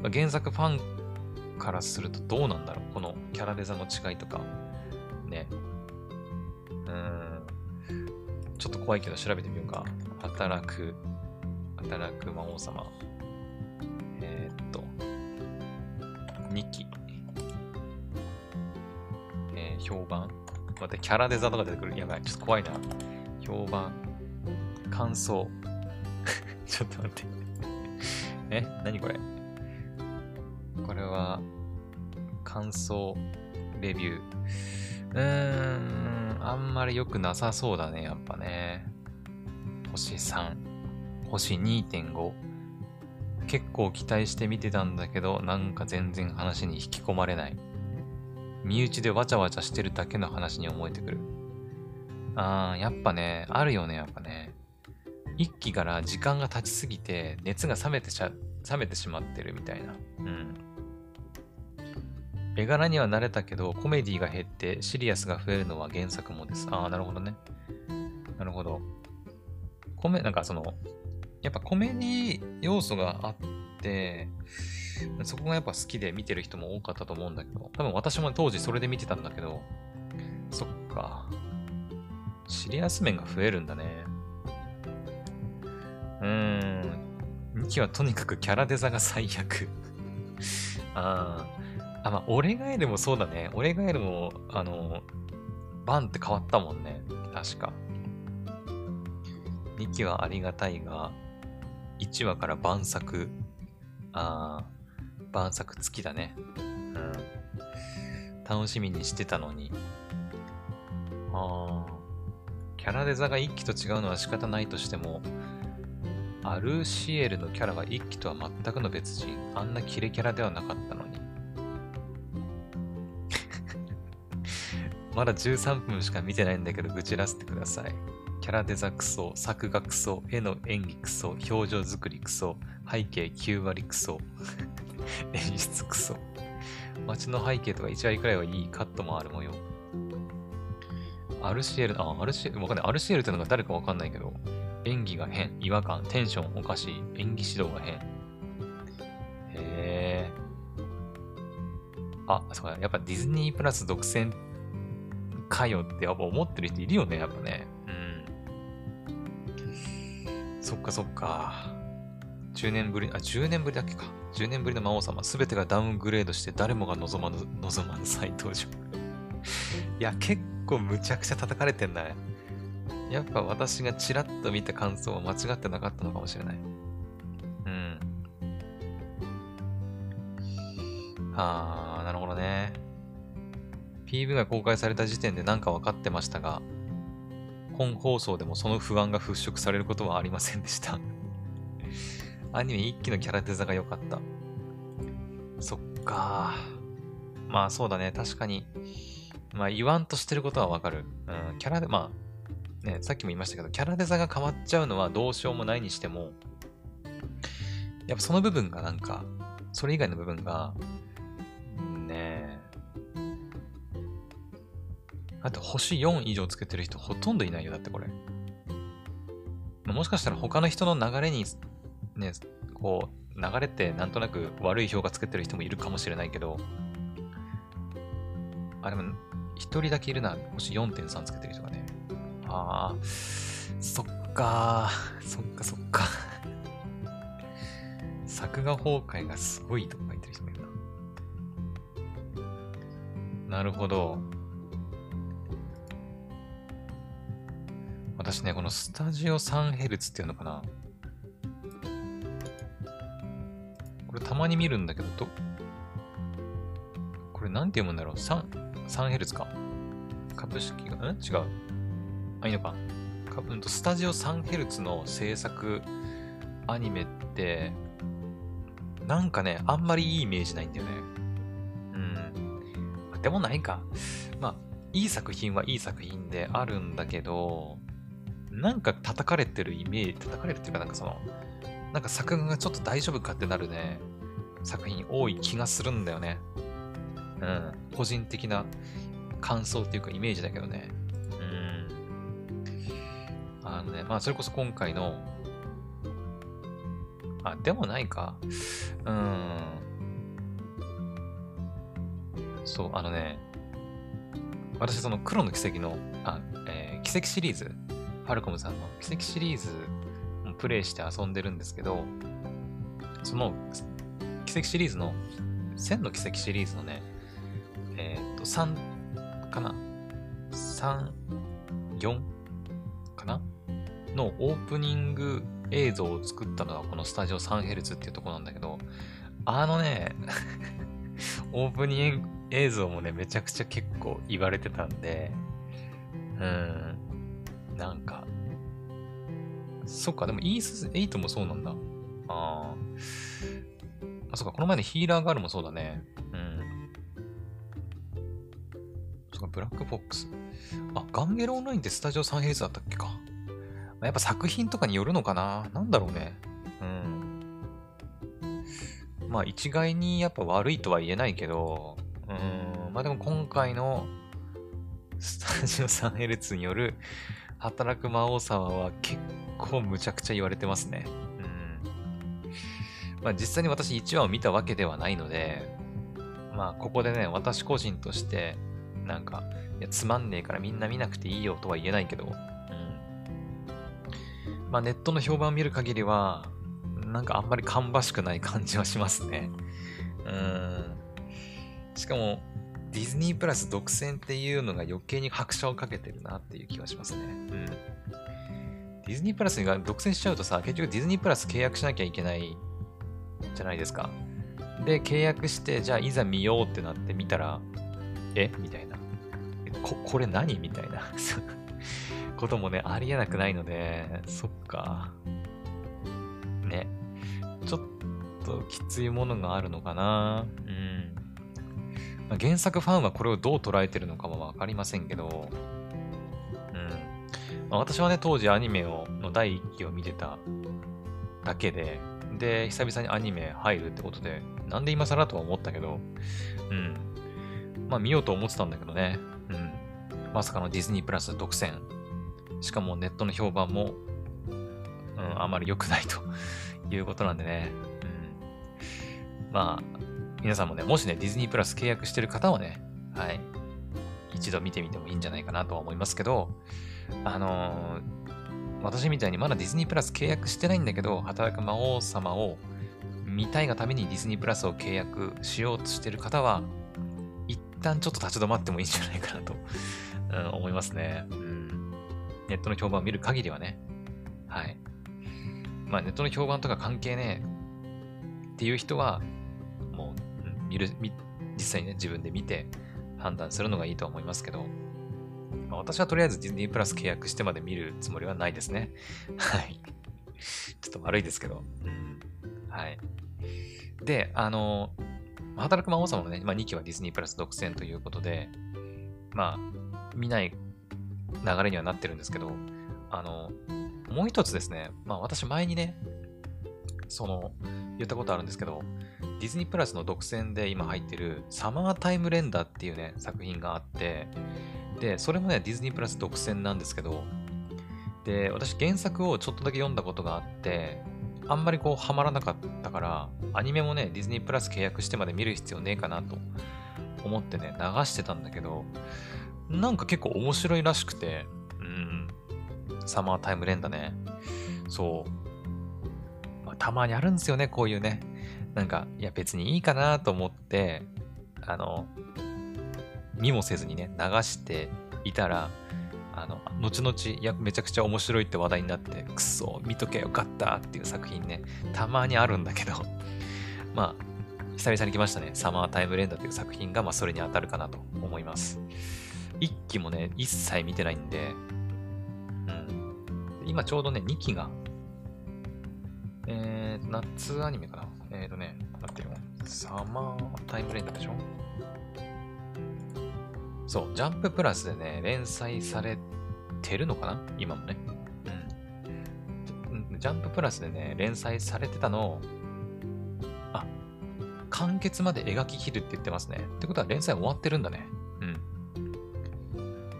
まあ、原作ファンからするとどうなんだろうこのキャラデザの違いとか。ね。うん。ちょっと怖いけど調べてみようか。働く、働く魔王様。えー、っと、2期。えー、評判。待って、キャラデザとか出てくる。やばい、ちょっと怖いな。評判。感想。ちょっと待って。え？何これ？これは、感想、レビュー。うーん、あんまり良くなさそうだね、やっぱね。星3、星2.5。結構期待して見てたんだけど、なんか全然話に引き込まれない。身内でわちゃわちゃしてるだけの話に思えてくる。あー、やっぱね、あるよね、やっぱね。一期から時間が経ちすぎて、熱が冷めてちゃ、冷めてしまってるみたいな。うん。絵柄には慣れたけど、コメディが減ってシリアスが増えるのは原作もです。ああ、なるほどね。なるほど。コメ、なんかその、やっぱコメディ要素があって、そこがやっぱ好きで見てる人も多かったと思うんだけど、多分私も当時それで見てたんだけど、そっか。シリアス面が増えるんだね。うーん。2期はとにかくキャラデザが最悪 ああ。あ、まあ、俺ガエルもそうだね。俺ガエルも、あの、バンって変わったもんね。確か。2期はありがたいが、1話から晩作。ああ、晩作付きだね。うん。楽しみにしてたのに。ああ。キャラデザが1期と違うのは仕方ないとしても、アルシエルのキャラは1期とは全くの別人。あんなキレキャラではなかったのに。まだ13分しか見てないんだけど、愚痴らせてください。キャラデザクソ、作画クソ、絵の演技クソ、表情作りクソ、背景9割クソ、演出クソ。街の背景とか1割くらいはいいカットもある模様。アルシエル、あ、アルシエル、わかんない。アルシエルってのが誰かわかんないけど、演技が変、違和感、テンションおかしい、演技指導が変。へえ。あ、そうだ、やっぱディズニープラス独占かよってやっぱ思ってる人いるよね、やっぱね。うん。そっかそっか。10年ぶり、あ、10年ぶりだっけか。10年ぶりの魔王様、すべてがダウングレードして誰もが望まぬ、望まぬ再登場。いや、結構むちゃくちゃ叩かれてんだね。やっぱ私がちらっと見た感想は間違ってなかったのかもしれない。うん。はあ、なるほどね。PV が公開された時点で何か分かってましたが、本放送でもその不安が払拭されることはありませんでした アニメ一期のキャラデザが良かった。そっか。まあそうだね。確かに。まあ言わんとしてることはわかる。うん。キャラで、まあね、さっきも言いましたけど、キャラデザが変わっちゃうのはどうしようもないにしても、やっぱその部分がなんか、それ以外の部分が、ねえ、だって星4以上つけてる人ほとんどいないよ。だってこれ。もしかしたら他の人の流れに、ね、こう、流れてなんとなく悪い評価つけてる人もいるかもしれないけど、あ、でも、一人だけいるな。星4.3つけてる人がね。ああ、そっかそっかそっか 作画崩壊がすごいとか書いてる人もいるな。なるほど。私ね、このスタジオ 3Hz っていうのかな。これたまに見るんだけど、ど、これなんて読むんだろう ?3、3Hz か。株式が、ん違う。あ、いいのか。かうんと、スタジオ 3Hz の制作アニメって、なんかね、あんまりいいイメージないんだよね。うん。でもないか。まあ、いい作品はいい作品であるんだけど、なんか叩かれてるイメージ、叩かれるっていうかなんかその、なんか作画がちょっと大丈夫かってなるね、作品多い気がするんだよね。うん。個人的な感想っていうかイメージだけどね。うん。あのね、まあそれこそ今回の、あ、でもないか。うん。そう、あのね、私その黒の奇跡の、あ、えー、奇跡シリーズファルコムさんの奇跡シリーズをプレイして遊んでるんですけど、その奇跡シリーズの、1000の奇跡シリーズのね、えっ、ー、と、3かな ?3、4かな？のオープニング映像を作ったのがこのスタジオ 3Hz っていうとこなんだけど、あのね オープニング映像もね、めちゃくちゃ結構言われてたんで、うん、なんか、そっか、でもイース8もそうなんだ。ああ。あ、そっか、この前のヒーラーガールもそうだね。うん。そっか、ブラックフォックス。あ、ガンゲロオンラインってスタジオ3ヘイズだったっけか。やっぱ作品とかによるのかななんだろうね。うん。まあ一概にやっぱ悪いとは言えないけど、うん。まあでも今回のスタジオ 3Hz による働く魔王様は結構むちゃくちゃ言われてますね。うん。まあ実際に私1話を見たわけではないので、まあここでね、私個人として、なんか、いやつまんねえからみんな見なくていいよとは言えないけど、うん。まあネットの評判を見る限りは、なんかあんまり芳しくない感じはしますね。うん。しかも、ディズニープラス独占っていうのが余計に拍車をかけてるなっていう気がしますね。うん。ディズニープラスが独占しちゃうとさ、結局ディズニープラス契約しなきゃいけないじゃないですか。で、契約して、じゃあいざ見ようってなって見たら、え？みたいな。こ、これ何？みたいな こともね、ありえなくないので、そっか。ね。ちょっときついものがあるのかな。まあ、原作ファンはこれをどう捉えてるのかもわかりませんけど、うん。まあ、私はね、当時アニメをの第1期を見てただけで、で、久々にアニメ入るってことで、なんで今更とは思ったけど、うん。まあ見ようと思ってたんだけどね、うん。まさかのディズニープラス独占。しかもネットの評判も、うん、あまり良くないということなんでね、うん。まあ、皆さんもね、もしね、ディズニープラス契約してる方はね、はい、一度見てみてもいいんじゃないかなとは思いますけど、あのー、私みたいにまだディズニープラス契約してないんだけど、働く魔王様を見たいがためにディズニープラスを契約しようとしてる方は、一旦ちょっと立ち止まってもいいんじゃないかなと、うん、思いますね、うん。ネットの評判を見る限りはね。はい。まあネットの評判とか関係ねえっていう人は、もう見る、実際にね、自分で見て判断するのがいいと思いますけど、まあ、私はとりあえずディズニープラス契約してまで見るつもりはないですね。はい。ちょっと悪いですけど。うん。はい。で、あの、働く魔王様のね、まあ、2期はディズニープラス独占ということで、まあ、見ない流れにはなってるんですけど、あの、もう一つですね、まあ私前にね、その、言ったことあるんですけど、ディズニープラスの独占で今入ってるサマータイムレンダーっていうね、作品があって、で、それもね、ディズニープラス独占なんですけど、で、私原作をちょっとだけ読んだことがあって、あんまりこうハマらなかったから、アニメもね、ディズニープラス契約してまで見る必要ねえかなと思ってね、流してたんだけど、なんか結構面白いらしくて、うん、サマータイム連打ね。そう。ま、たまにあるんですよね、こういうね。なんか、いや別にいいかなと思って、あの、見もせずにね、流していたら、あの、後々、いや、めちゃくちゃ面白いって話題になって、くそ、見とけよかったっていう作品ね、たまにあるんだけど、まあ、久々に来ましたね。サマータイムレンダーという作品が、まあ、それに当たるかなと思います。1期もね、一切見てないんで、うん。今ちょうどね、2期が、えー、夏アニメかなえっ、ー、とね、待ってよ。サマータイムレンダーでしょ？そう、ジャンププラスでね、連載されてるのかな？今もね。うん。ジャンププラスでね、連載されてたのを、あ、完結まで描き切るって言ってますね。ってことは連載終わってるんだね。うん。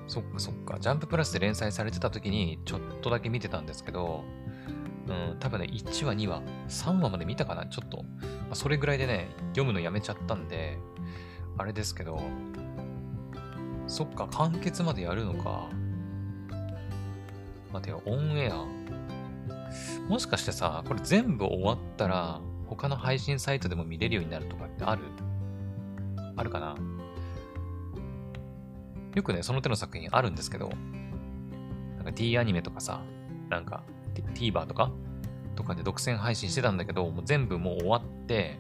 そっかそっか。ジャンププラスで連載されてた時にちょっとだけ見てたんですけど、うん、多分ね、1話、2話、3話まで見たかなちょっと。まあ、それぐらいでね、読むのやめちゃったんで、あれですけど、そっか、完結までやるのか。待てよ、オンエア。もしかしてさ、これ全部終わったら、他の配信サイトでも見れるようになるとかってある？あるかな？よくね、その手の作品あるんですけど、なんか D アニメとかさ、なんか TVer とかとかで独占配信してたんだけど、もう全部もう終わって、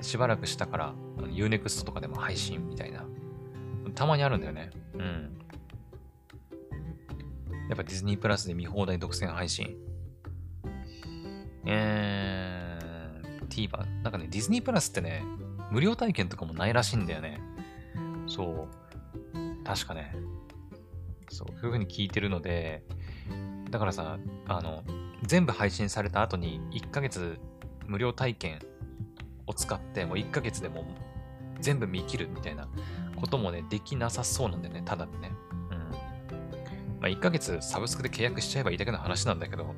しばらくしたから Unext とかでも配信みたいなたまにあるんだよね。うん。やっぱディズニープラスで見放題独占配信。えー、TVer。なんかね、ディズニープラスってね、無料体験とかもないらしいんだよね。そう。確かね。そう、そういう風に聞いてるので、だからさ、あの、全部配信された後に1ヶ月無料体験を使って、もう1ヶ月でも全部見切るみたいなこともね、できなさそうなんだよね、ただでね。うん。まあ、1ヶ月サブスクで契約しちゃえばいいだけの話なんだけど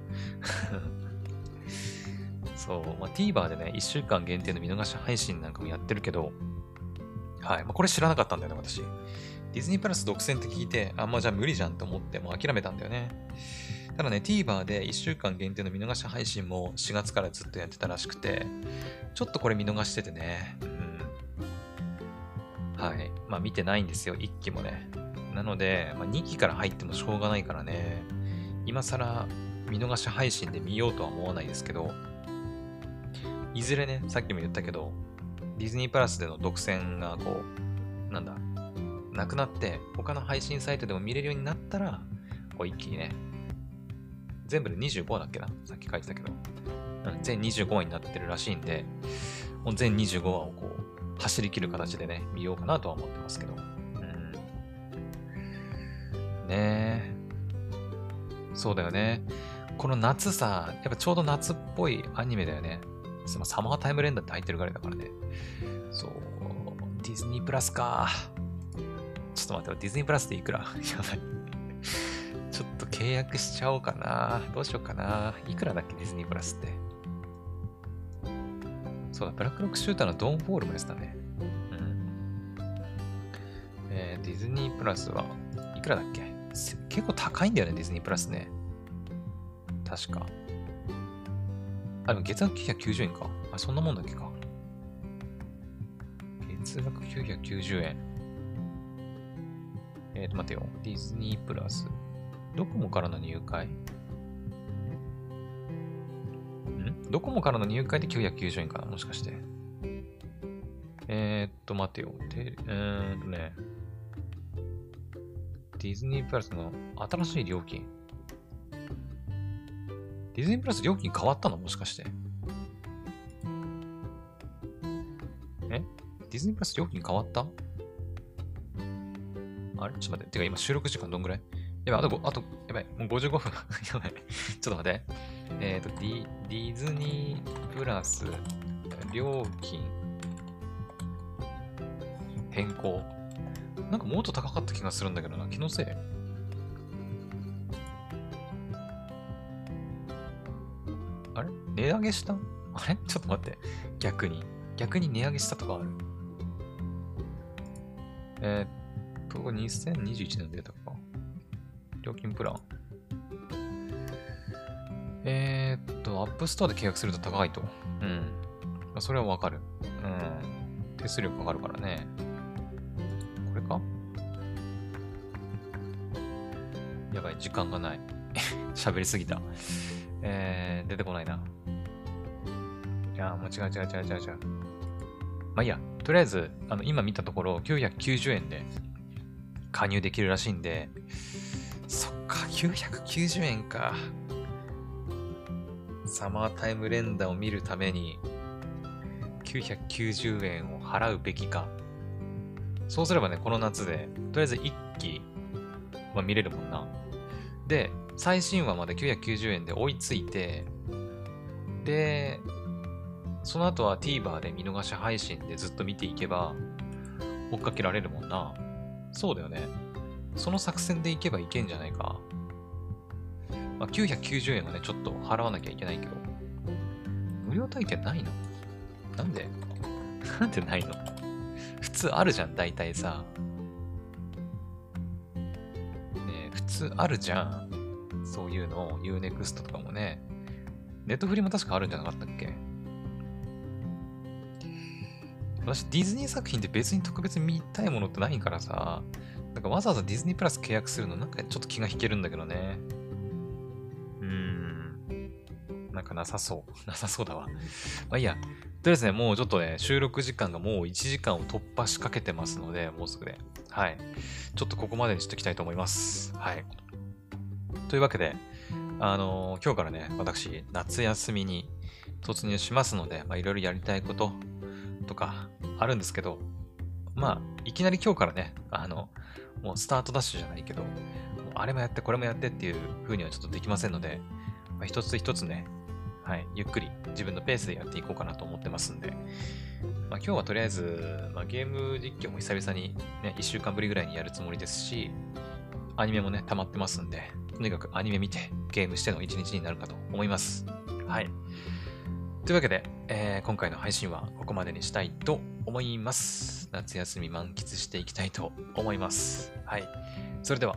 そう、まあ、TVer でね、1週間限定の見逃し配信なんかもやってるけど、はい。まあ、これ知らなかったんだよね、私。ディズニープラス独占って聞いて、あんまじゃあ無理じゃんと思ってもう諦めたんだよね。ただね、TVer で1週間限定の見逃し配信も4月からずっとやってたらしくて、ちょっとこれ見逃しててね、うんはい。まあ見てないんですよ、1期もね。なので、まあ、2期から入ってもしょうがないからね、今更見逃し配信で見ようとは思わないですけど、いずれね、さっきも言ったけど、ディズニープラスでの独占がこう、なんだ、なくなって、他の配信サイトでも見れるようになったら、こう一気にね、全部で25だっけなさっき書いてたけど、全25話になってるらしいんで、もう全25話をこう、走り切る形でね、見ようかなとは思ってますけど。うん。ねえ。そうだよね。この夏さ、やっぱちょうど夏っぽいアニメだよね。そのサマータイムレンダーって入ってるぐらいだからね。そう。ディズニープラスか。ちょっと待って、ディズニープラスでいくら？やばい。ちょっと契約しちゃおうかな。どうしようかな。いくらだっけ、ディズニープラスって。そうだ、ブラックロックシューターのドンフォールもですね。うん。えー、ディズニープラスはいくらだっけ？結構高いんだよね、ディズニープラスね。確か。あ、でも月額990円か。あ、そんなもんだっけか。月額990円。えっ、ー、と、待てよ。ディズニープラス。ドコモからの入会？ん？ドコモからの入会で990円かな？もしかして。えー、っと、待てよ。てえー、っとね。ディズニープラスの新しい料金。ディズニープラス料金変わったの？もしかして。え？ディズニープラス料金変わった？あれ？ちょっと待って。てか今収録時間どんぐらい？やばい、あと、あと、やばい、もう55分。やばい。ちょっと待って。えっ、ー、とディ、ディズニープラス料金変更。なんかもっと高かった気がするんだけどな。気のせいあれ？値上げした？あれ？ちょっと待って。逆に。逆に値上げしたとかある？えー、っと、2021年のデータか。料金プラン。えー、っと、 App Store で契約すると高いと。うん。まあそれはわかる。うん。手数料かかるからね。これか？やばい、時間がない。喋りすぎた。えー、出てこないな。いやー、もう違う違う違う違う違う。まあいいや、とりあえず、あの、今見たところ、990円で加入できるらしいんで、990円か。サマータイム連打を見るために、990円を払うべきか。そうすればね、この夏で、とりあえず1期は見れるもんな。で、最新話まで990円で追いついて、で、その後は TVer で見逃し配信でずっと見ていけば、追っかけられるもんな。そうだよね。その作戦でいけばいけんじゃないか。まあ、990円はね、ちょっと払わなきゃいけないけど。無料体験ないの？なんで？なんでないの？普通あるじゃん、大体さ。ね普通あるじゃん。そういうの、Unext とかもね。ネットフリも確かあるんじゃなかったっけ？私、ディズニー作品って別に特別見たいものってないからさ、なんかわざわざディズニープラス契約するのなんかちょっと気が引けるんだけどね。なんかなさそう。なさそうだわ。まあいいや。とりあえずね、もうちょっとね、収録時間がもう1時間を突破しかけてますので、もうすぐで。はい。ちょっとここまでにしておきたいと思います。はい。というわけで、あのー今日からね、私、夏休みに突入しますので、まあいろいろやりたいこととかあるんですけど、まあ、いきなり今日からね、あの、もうスタートダッシュじゃないけど、あれもやって、これもやってっていう風にはちょっとできませんので、まあ、一つ一つね、はい、ゆっくり自分のペースでやっていこうかなと思ってますんで、まあ、今日はとりあえず、まあ、ゲーム実況も久々にね、1週間ぶりぐらいにやるつもりですし、アニメもね、溜まってますんで、とにかくアニメ見てゲームしての一日になるかと思います。はい。というわけで、えー今回の配信はここまでにしたいと思います。夏休み満喫していきたいと思います。はい。それでは、